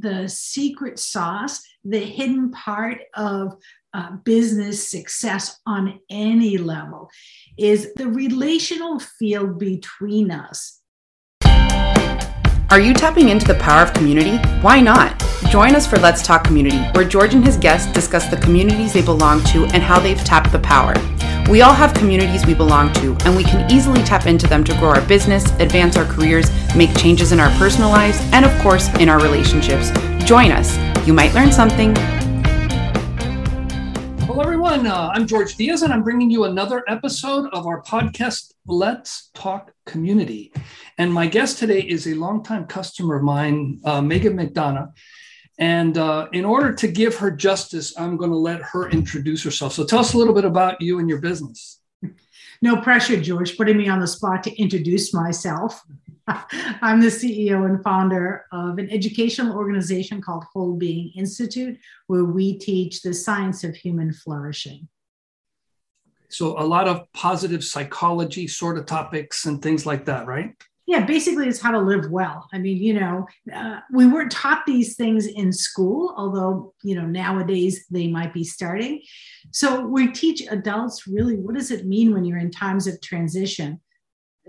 the secret sauce, the hidden part of uh, business success on any level, is the relational field between us. Are you tapping into the power of community? Why not? Join us for Let's Talk Community, where George and his guests discuss the communities they belong to and how they've tapped the power. We all have communities we belong to, and we can easily tap into them to grow our business, advance our careers, make changes in our personal lives, and of course, in our relationships. Join us. You might learn something. Hello, everyone. Uh, I'm George Diaz, and I'm bringing you another episode of our podcast, Let's Talk Community. And my guest today is a longtime customer of mine, uh, Megan McDonough. And uh, in order to give her justice, I'm going to let her introduce herself. So tell us a little bit about you and your business. No pressure, George, putting me on the spot to introduce myself. I'm the CEO and founder of an educational organization called Wholebeing Institute, where we teach the science of human flourishing. So, a lot of positive psychology sort of topics and things like that, right? Yeah basically it's how to live well. I mean you know uh, we weren't taught these things in school although you know nowadays they might be starting. So we teach adults really what does it mean when you're in times of transition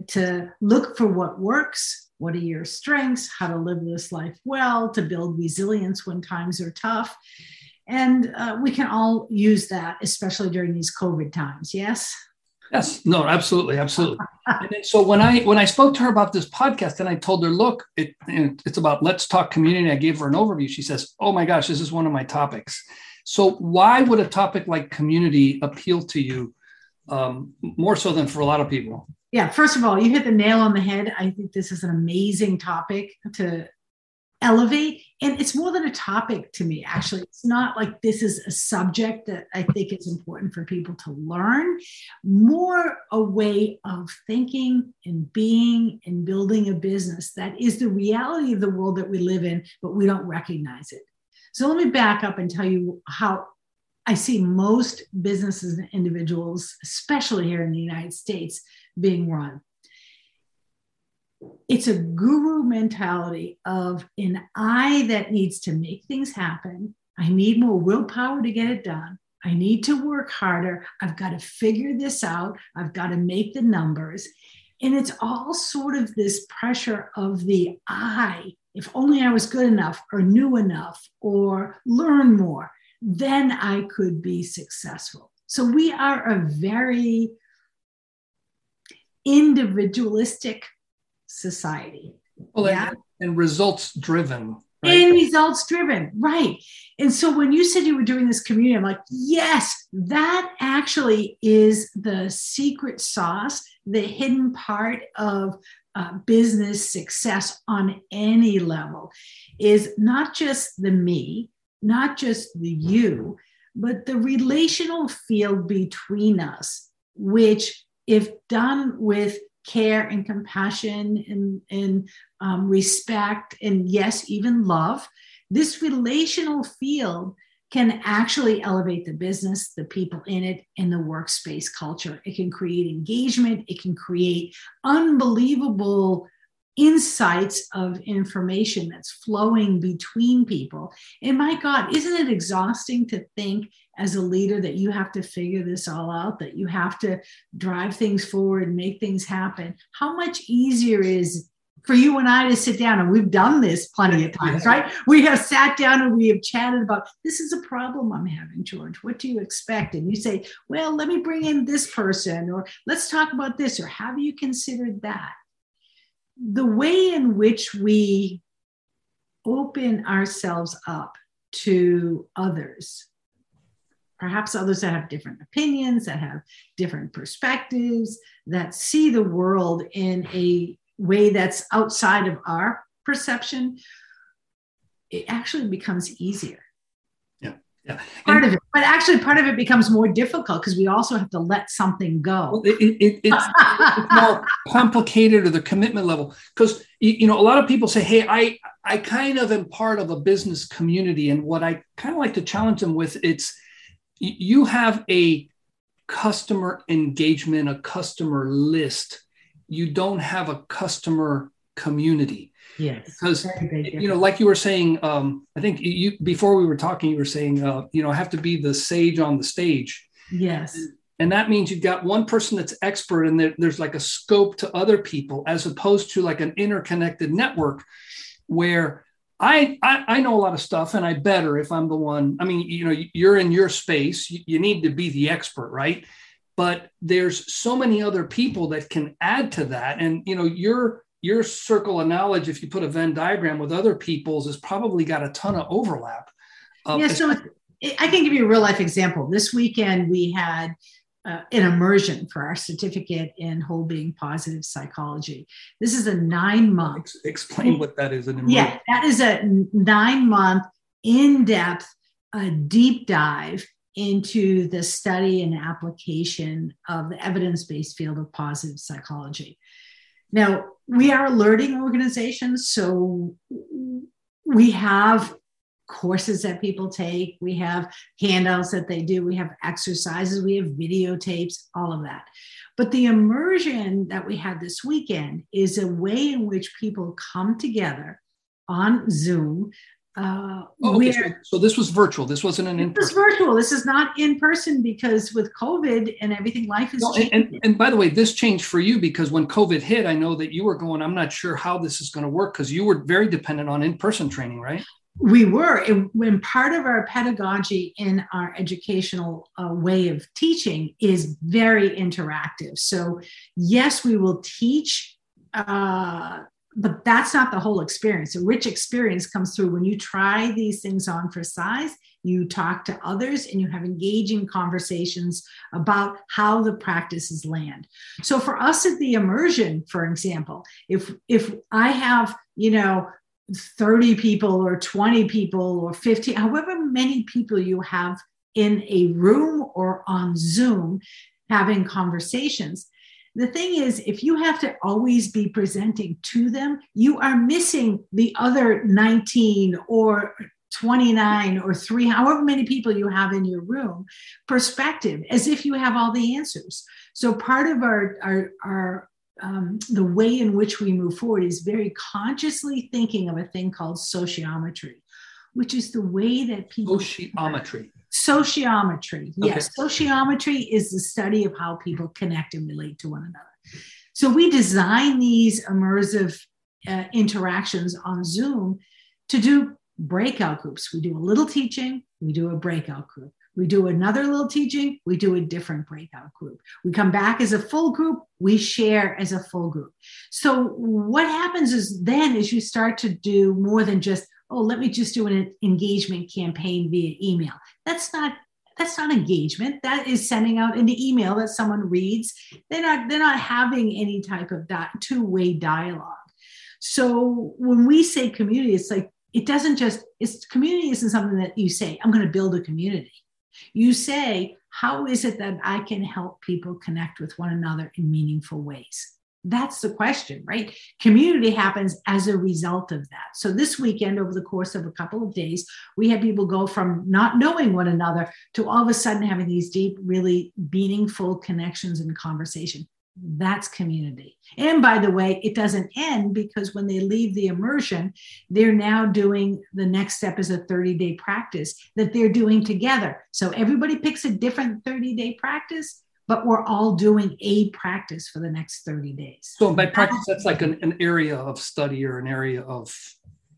to look for what works what are your strengths how to live this life well to build resilience when times are tough. And uh, we can all use that especially during these covid times. Yes Yes, no, absolutely, absolutely. and so when I when I spoke to her about this podcast and I told her, look, it, it's about let's talk community. I gave her an overview. She says, "Oh my gosh, this is one of my topics." So why would a topic like community appeal to you um, more so than for a lot of people? Yeah, first of all, you hit the nail on the head. I think this is an amazing topic to elevate. And it's more than a topic to me actually. It's not like this is a subject that i think is important for people to learn. More a way of thinking and being and building a business that is the reality of the world that we live in but we don't recognize it. So let me back up and tell you how i see most businesses and individuals especially here in the united states being run it's a guru mentality of an I that needs to make things happen. I need more willpower to get it done. I need to work harder. I've got to figure this out. I've got to make the numbers. And it's all sort of this pressure of the I. If only I was good enough or knew enough or learn more, then I could be successful. So we are a very individualistic society. Well, yeah? and, and results driven. Right? And results driven, right. And so when you said you were doing this community, I'm like, yes, that actually is the secret sauce, the hidden part of uh, business success on any level is not just the me, not just the you, but the relational field between us, which, if done with care and compassion and, and um, respect and yes even love this relational field can actually elevate the business the people in it and the workspace culture it can create engagement it can create unbelievable insights of information that's flowing between people. And my God, isn't it exhausting to think as a leader that you have to figure this all out, that you have to drive things forward, and make things happen? How much easier is for you and I to sit down, and we've done this plenty of times, right? We have sat down and we have chatted about this is a problem I'm having, George. What do you expect? And you say, well, let me bring in this person, or let's talk about this, or have you considered that? the way in which we open ourselves up to others, perhaps others that have different opinions, that have different perspectives, that see the world in a way that's outside of our perception, it actually becomes easier. Yeah. Yeah. Part of it, but actually, part of it becomes more difficult because we also have to let something go. It, it, it's, it's, more complicated or the commitment level because you know a lot of people say, "Hey, I I kind of am part of a business community," and what I kind of like to challenge them with it's you have a customer engagement, a customer list. You don't have a customer community. Yes. Because you know, like you were saying, um, I think you before we were talking, you were saying, uh, you know, I have to be the sage on the stage. Yes. And that means you've got one person that's expert, and there, there's like a scope to other people, as opposed to like an interconnected network, where I, I, I know a lot of stuff, and I better if I'm the one. I mean, you know, you're in your space. You, you need to be the expert, right? But there's so many other people that can add to that, and you know, your your circle of knowledge, if you put a Venn diagram with other people's, has probably got a ton of overlap. Um, yeah, so I can give you a real life example. This weekend we had uh, an immersion for our certificate in whole being positive psychology. This is a nine month. Explain what that is. An immersion. Yeah, that is a nine month in depth, uh, deep dive into the study and application of the evidence based field of positive psychology. Now, we are a learning organization, so we have courses that people take, we have handouts that they do, we have exercises, we have videotapes, all of that. But the immersion that we had this weekend is a way in which people come together on Zoom. Uh, oh, okay. so, so, this was virtual. This wasn't an in. This virtual. This is not in person because with COVID and everything, life is no, changing. And, and, and, by the way, this changed for you because when COVID hit, I know that you were going. I'm not sure how this is going to work because you were very dependent on in person training, right? We were when part of our pedagogy in our educational uh, way of teaching is very interactive. So yes we will teach uh, but that's not the whole experience. A rich experience comes through when you try these things on for size you talk to others and you have engaging conversations about how the practices land. So for us at the immersion for example if if i have you know 30 people or 20 people or 50, however many people you have in a room or on Zoom having conversations. The thing is, if you have to always be presenting to them, you are missing the other 19 or 29 or three, however many people you have in your room, perspective, as if you have all the answers. So part of our, our, our um, the way in which we move forward is very consciously thinking of a thing called sociometry, which is the way that people. Sociometry. Sociometry. Yes. Okay. Sociometry is the study of how people connect and relate to one another. So we design these immersive uh, interactions on Zoom to do breakout groups. We do a little teaching, we do a breakout group. We do another little teaching, we do a different breakout group. We come back as a full group, we share as a full group. So what happens is then is you start to do more than just, oh, let me just do an engagement campaign via email. That's not that's not engagement that is sending out an email that someone reads they're not they're not having any type of that two-way dialogue so when we say community it's like it doesn't just it's community isn't something that you say i'm going to build a community you say, How is it that I can help people connect with one another in meaningful ways? That's the question, right? Community happens as a result of that. So, this weekend, over the course of a couple of days, we had people go from not knowing one another to all of a sudden having these deep, really meaningful connections and conversation. That's community. And by the way, it doesn't end because when they leave the immersion, they're now doing the next step is a 30 day practice that they're doing together. So everybody picks a different 30 day practice, but we're all doing a practice for the next 30 days. So by practice, that's like an, an area of study or an area of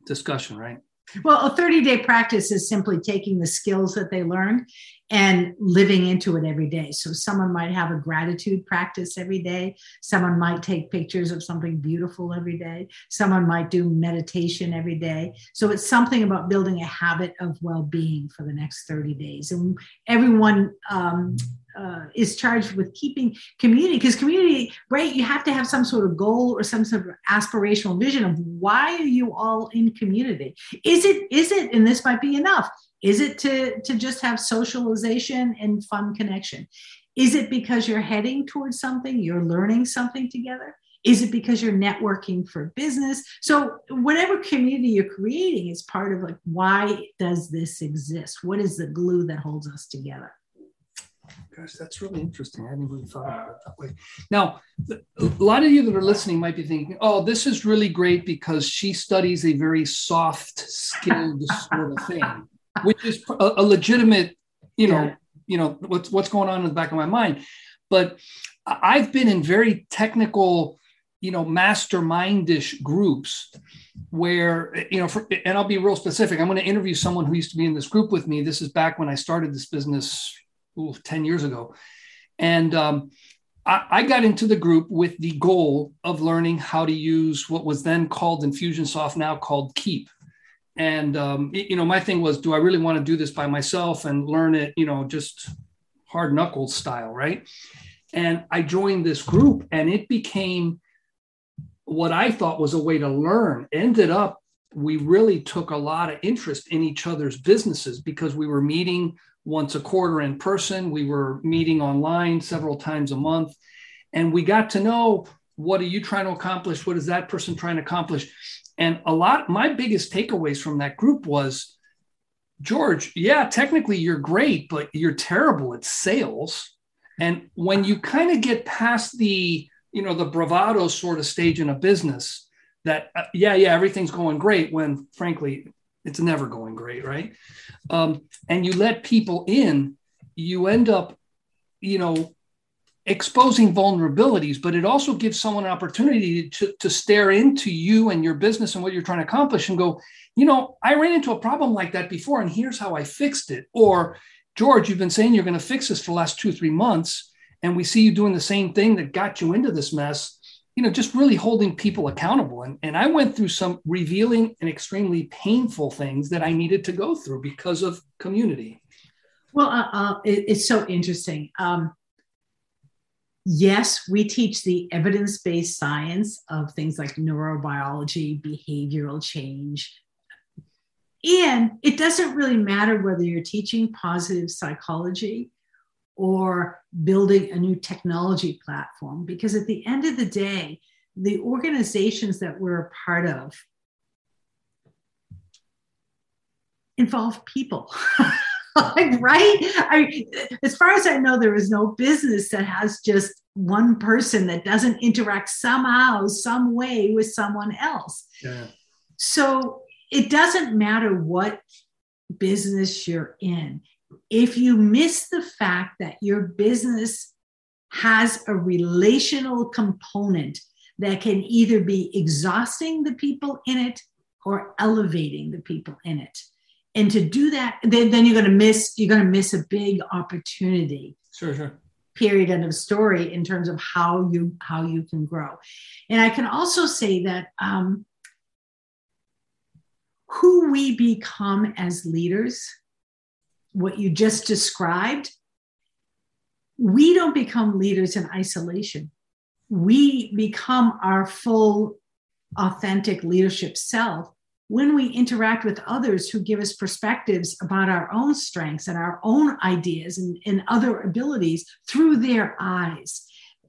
discussion, right? Well, a 30 day practice is simply taking the skills that they learned and living into it every day. So, someone might have a gratitude practice every day. Someone might take pictures of something beautiful every day. Someone might do meditation every day. So, it's something about building a habit of well being for the next 30 days. And everyone um, uh, is charged with keeping community because community right you have to have some sort of goal or some sort of aspirational vision of why are you all in community? Is it is it and this might be enough is it to to just have socialization and fun connection? Is it because you're heading towards something you're learning something together? Is it because you're networking for business? So whatever community you're creating is part of like why does this exist? What is the glue that holds us together Gosh, that's really interesting. I hadn't really thought about it that way. Now, a lot of you that are listening might be thinking, oh, this is really great because she studies a very soft skilled sort of thing, which is a, a legitimate, you know, yeah. you know, what's what's going on in the back of my mind. But I've been in very technical, you know, mastermindish groups where, you know, for, and I'll be real specific. I'm going to interview someone who used to be in this group with me. This is back when I started this business ooh, 10 years ago. And um, I, I got into the group with the goal of learning how to use what was then called Infusionsoft, now called Keap. And, um, you know, my thing was, do I really want to do this by myself and learn it, you know, just hard knuckles style, right? And I joined this group and it became what I thought was a way to learn. Ended up, we really took a lot of interest in each other's businesses because we were meeting once a quarter in person. We were meeting online several times a month. And we got to know what are you trying to accomplish? What is that person trying to accomplish? And a lot, my biggest takeaways from that group was George, yeah, technically you're great, but you're terrible at sales. And when you kind of get past the, you know, the bravado sort of stage in a business, that uh, yeah, yeah, everything's going great when frankly it's never going great, right? Um, and you let people in, you end up, you know, exposing vulnerabilities, but it also gives someone an opportunity to, to stare into you and your business and what you're trying to accomplish and go, you know, I ran into a problem like that before, and here's how I fixed it. Or, George, you've been saying you're going to fix this for the last two, three months, and we see you doing the same thing that got you into this mess you know, just really holding people accountable. And, and I went through some revealing and extremely painful things that I needed to go through because of community. Well, uh, uh, it, it's so interesting. Um, yes, we teach the evidence based science of things like neurobiology, behavioral change. And it doesn't really matter whether you're teaching positive psychology or building a new technology platform. Because at the end of the day, the organizations that we're a part of involve people. right? I, as far as I know, there is no business that has just one person that doesn't interact somehow, some way with someone else. Yeah. So it doesn't matter what business you're in if you miss the fact that your business has a relational component that can either be exhausting the people in it or elevating the people in it. And to do that then, then you're going to miss you're going to miss a big opportunity. Sure sure. Period end of story in terms of how you how you can grow. And i can also say that um, who we become as leaders what you just described, we don't become leaders in isolation. We become our full, authentic leadership self when we interact with others who give us perspectives about our own strengths and our own ideas and, and other abilities through their eyes.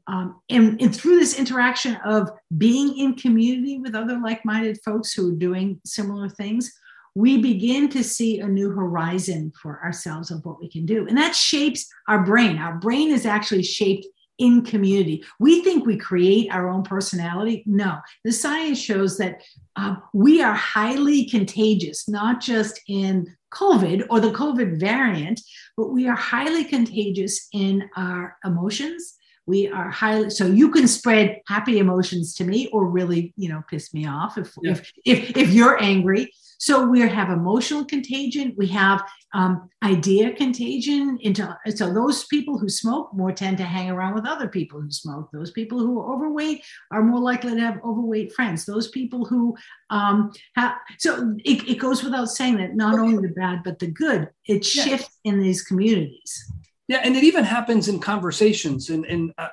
Um, and, and, through this interaction of being in community with other like minded folks who are doing similar things, we begin to see a new horizon for ourselves of what we can do. And that shapes our brain. Our brain is actually shaped in community. We think we create our own personality. No, the science shows that uh, we are highly contagious, not just in COVID or the COVID variant, but we are highly contagious in our emotions. We are highly so you can spread happy emotions to me or really, you know, piss me off if yeah. if, if if you're angry. So we have emotional contagion. We have um, idea contagion. Into so those people who smoke more tend to hang around with other people who smoke. Those people who are overweight are more likely to have overweight friends. Those people who um, have so it, it goes without saying that not only the bad but the good it shifts yeah. in these communities. Yeah, and it even happens in conversations. And and uh,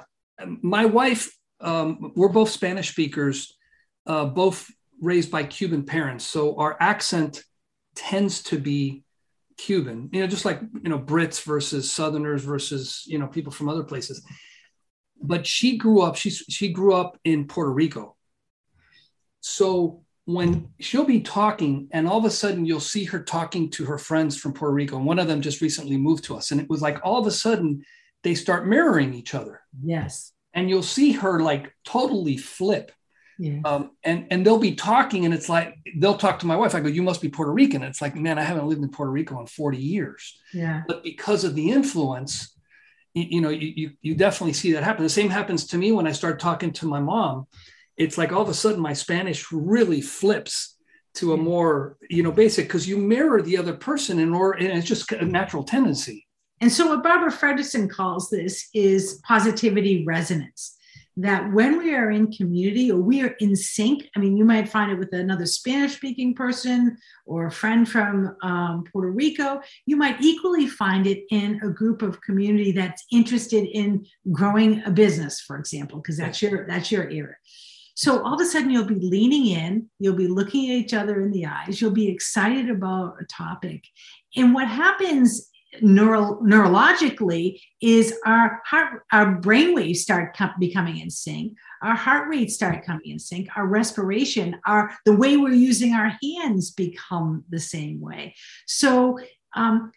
my wife, um, we're both Spanish speakers. Uh, both raised by Cuban parents, so our accent tends to be Cuban. You know, just like you know Brits versus Southerners versus you know people from other places. But she grew up. She she grew up in Puerto Rico. So when she'll be talking and all of a sudden you'll see her talking to her friends from Puerto Rico. And one of them just recently moved to us. And it was like all of a sudden they start mirroring each other. Yes. And you'll see her like totally flip. Yeah. Um, and and they'll be talking, and it's like they'll talk to my wife. I go, "You must be Puerto Rican." And it's like, man, I haven't lived in Puerto Rico in forty years. Yeah. But because of the influence, you, you know, you, you you definitely see that happen. The same happens to me when I start talking to my mom. It's like all of a sudden my Spanish really flips to a more you know basic because you mirror the other person in order, and it's just a natural tendency. And so, what Barbara Fredrickson calls this is positivity resonance. That when we are in community or we are in sync, I mean, you might find it with another Spanish speaking person or a friend from um, Puerto Rico. You might equally find it in a group of community that's interested in growing a business, for example, because that's your that's your area. So all of a sudden, you'll be leaning in, you'll be looking at each other in the eyes, you'll be excited about a topic. And what happens neuro, neurologically is our heart, our brain waves start becoming in sync. Our heart rates start coming in sync. Our respiration, our the way we're using our hands become the same way. So um,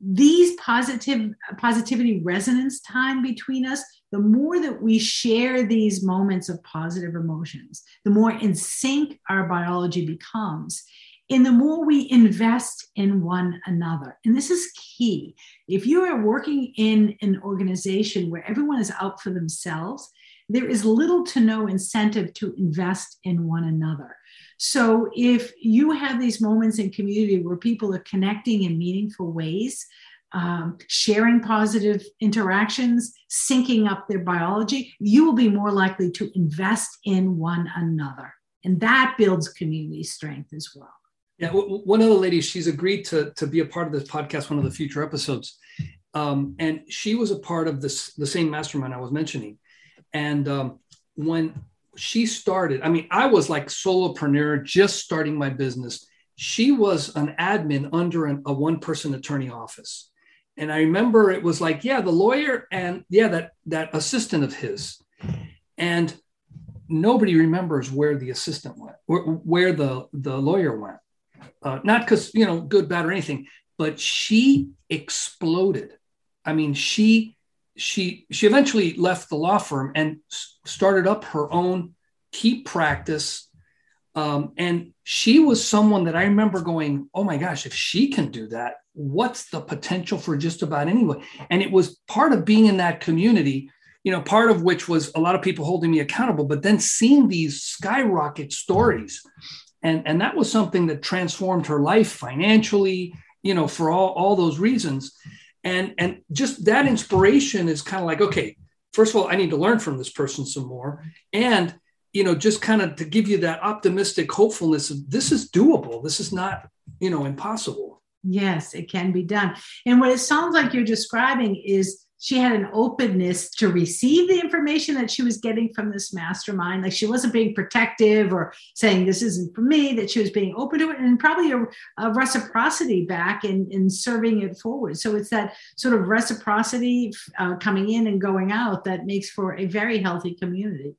these positive positivity resonance time between us the more that we share these moments of positive emotions the more in sync our biology becomes and the more we invest in one another. And this is key. If you are working in an organization where everyone is out for themselves, there is little to no incentive to invest in one another. So if you have these moments in community where people are connecting in meaningful ways, um, sharing positive interactions, syncing up their biology, you will be more likely to invest in one another. And that builds community strength as well. Yeah, one of the ladies, she's agreed to to be a part of this podcast, one of the future episodes, um, and she was a part of this the same mastermind I was mentioning. And um, when she started, I mean, I was like solopreneur, just starting my business. She was an admin under an, a one person attorney office, and I remember it was like, yeah, the lawyer and yeah, that that assistant of his, and nobody remembers where the assistant went, where, where the the lawyer went. Uh, not because you know good bad or anything but she exploded. I mean she she she eventually left the law firm and started up her own Keap practice. Um, and she was someone that i remember going oh my gosh if she can do that what's the potential for just about anyone? And it was part of being in that community you know part of which was a lot of people holding me accountable but then seeing these skyrocket stories. And and that was something that transformed her life financially you know for all all those reasons. And and just that inspiration is kind of like okay first of all i need to learn from this person some more. And you know just kind of to give you that optimistic hopefulness of this is doable. This is not you know impossible yes it can be done and what it sounds like you're describing is she had an openness to receive the information that she was getting from this mastermind. Like she wasn't being protective or saying, This isn't for me, that she was being open to it and probably a, a reciprocity back in, in serving it forward. So it's that sort of reciprocity uh, coming in and going out that makes for a very healthy community.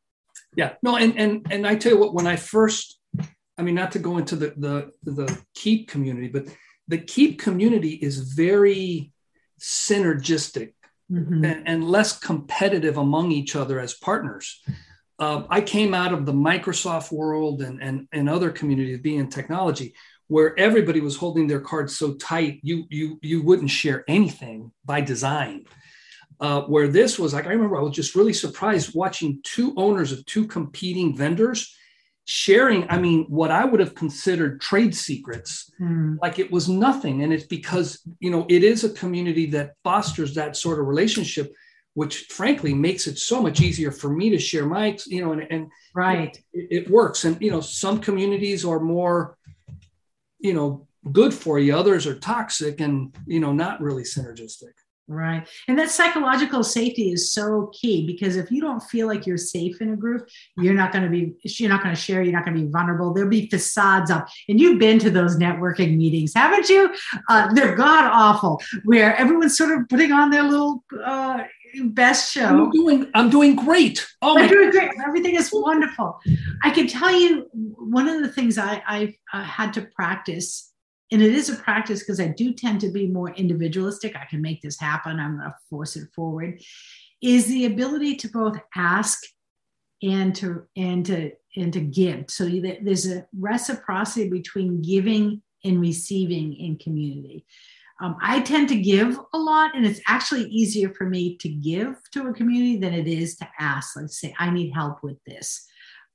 Yeah, no, and and and I tell you what, when I first, I mean, not to go into the the the Keap community, but the Keap community is very synergistic mm-hmm. and, and, less competitive among each other as partners. Uh, I came out of the Microsoft world and, and, and other communities being in technology where everybody was holding their cards so tight you you you wouldn't share anything by design. Uh, where this was like, I remember I was just really surprised watching two owners of two competing vendors sharing i mean what i would have considered trade secrets mm. like it was nothing. And it's because you know it is a community that fosters that sort of relationship which frankly makes it so much easier for me to share my you know and, and right. it, it works. And you know some communities are more you know good for you. Others are toxic and you know not really synergistic Right. And that psychological safety is so key because if you don't feel like you're safe in a group, you're not going to be, you're not going to share, you're not going to be vulnerable. There'll be facades up. And you've been to those networking meetings, haven't you? Uh, they're god awful, where everyone's sort of putting on their little uh, best show. I'm doing, I'm doing great. Oh, I'm doing great. Everything is wonderful. I can tell you one of the things I, I've uh, had to practice, and it is a practice because I do tend to be more individualistic. I can make this happen. I'm going to force it forward. Is the ability to both ask and to and to and to give. So there's a reciprocity between giving and receiving in community. Um, I tend to give a lot, and it's actually easier for me to give to a community than it is to ask. Let's say, I need help with this.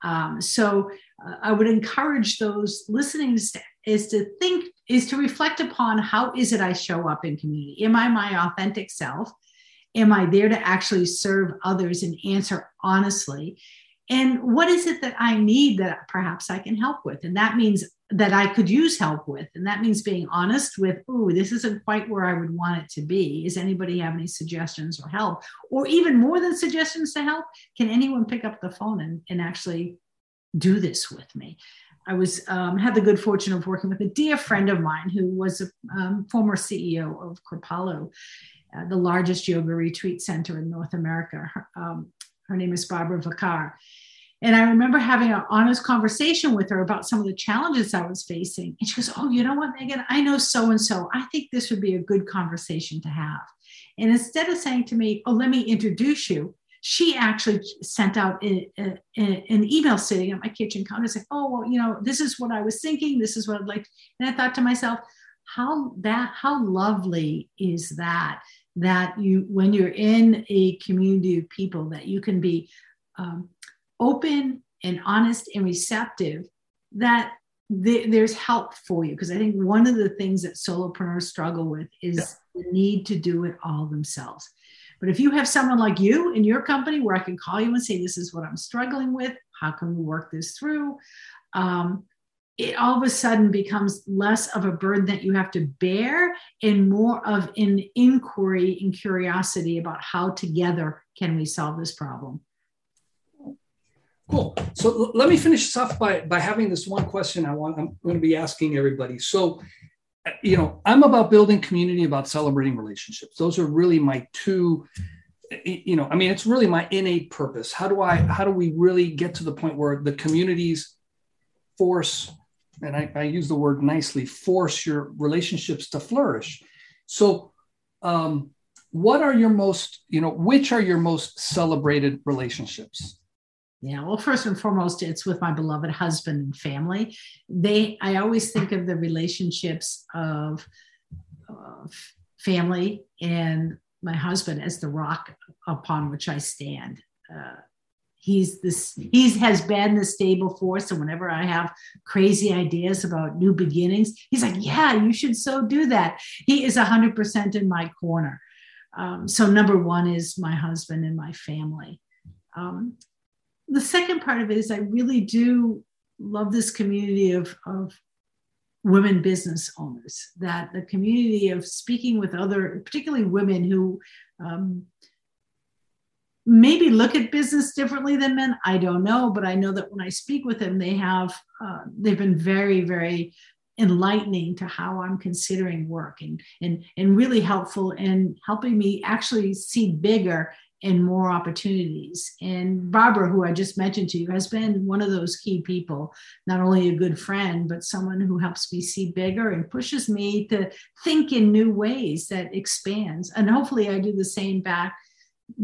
Um, so uh, I would encourage those listening to, is to think, is to reflect upon how is it I show up in community? Am I my authentic self? Am I there to actually serve others and answer honestly? And what is it that I need that perhaps I can help with? And that means that I could use help with. And that means being honest with, oh, this isn't quite where I would want it to be. Does anybody have any suggestions or help? Or even more than suggestions to help, can anyone pick up the phone and, and actually do this with me? I was um, had the good fortune of working with a dear friend of mine who was a um, former CEO of Kripalu, uh, the largest yoga retreat center in North America. Her, um, her name is Barbara Vacarr. And I remember having an honest conversation with her about some of the challenges I was facing. And she goes, Oh, you know what, Megan? I know so and so. I think this would be a good conversation to have. And instead of saying to me, Oh, let me introduce you, she actually sent out a, a, a, an email sitting at my kitchen counter saying, Oh, well, you know, this is what I was thinking. This is what I'd like. And I thought to myself, how that how lovely is that that you when you're in a community of people that you can be um, open and honest and receptive that th- there's help for you because i think one of the things that solopreneurs struggle with is yeah. the need to do it all themselves but if you have someone like you in your company where i can call you and say this is what i'm struggling with how can we work this through um, it all of a sudden becomes less of a burden that you have to bear and more of an inquiry and curiosity about how together can we solve this problem Cool. So let me finish this off by, by having this one question I want, I'm going to be asking everybody. So, you know, I'm about building community, about celebrating relationships. Those are really my two, you know, I mean, it's really my innate purpose. How do I, how do we really get to the point where the communities force, and I, I use the word nicely, force your relationships to flourish? So, um, what are your most, you know, which are your most celebrated relationships? Yeah, well, first and foremost, it's with my beloved husband and family. They, I always think of the relationships of uh, family and my husband as the rock upon which I stand. Uh, he's this, he has been the stable force, and whenever I have crazy ideas about new beginnings, he's like, "Yeah, you should so do that." He is hundred percent in my corner. Um, so number one is my husband and my family. Um, the second part of it is I really do love this community of, of women business owners, that the community of speaking with other, particularly women who um, maybe look at business differently than men. I don't know, but I know that when I speak with them, they have, uh, they've been very, very enlightening to how I'm considering work and, and, and really helpful in helping me actually see bigger and more opportunities. And Barbara, who I just mentioned to you, has been one of those key people, not only a good friend, but someone who helps me see bigger and pushes me to think in new ways that expands. And hopefully I do the same back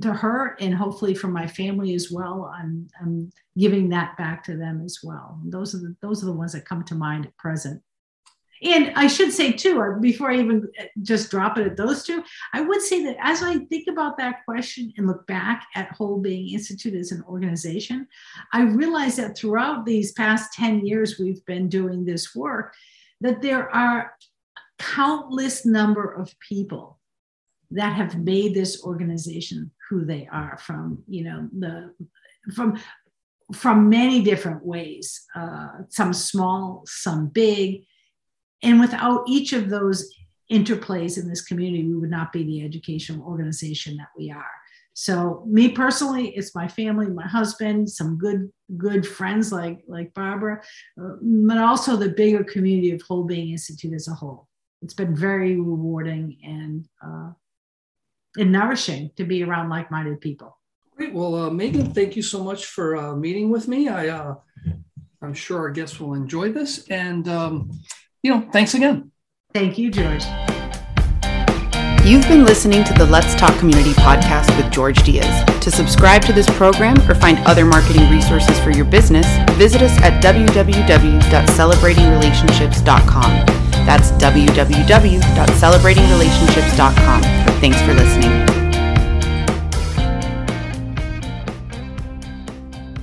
to her and hopefully for my family as well. I'm, I'm giving that back to them as well. Those are the, those are the ones that come to mind at present. And I should say too, uh, before I even uh, just drop it at those two, I would say that as I think about that question and look back at Wholebeing Institute as an organization, I realize that throughout these past 10 years we've been doing this work, that there are countless number of people that have made this organization who they are from, you know, the from from many different ways, uh, some small, some big and without each of those interplays in this community, we would not be the educational organization that we are. So me personally, it's my family, my husband, some good good friends like like Barbara, uh, but also the bigger community of Wholebeing Institute as a whole. It's been very rewarding and uh, and nourishing to be around like-minded people. Great. Well, uh, Megan, thank you so much for uh, meeting with me. I, uh, I'm sure our guests will enjoy this. And, um, you know, thanks again. Thank you, George. You've been listening to the Let's Talk Community podcast with George Diaz. To subscribe to this program or find other marketing resources for your business, visit us at www.celebratingrelationships.com. That's www.celebratingrelationships.com. Thanks for listening.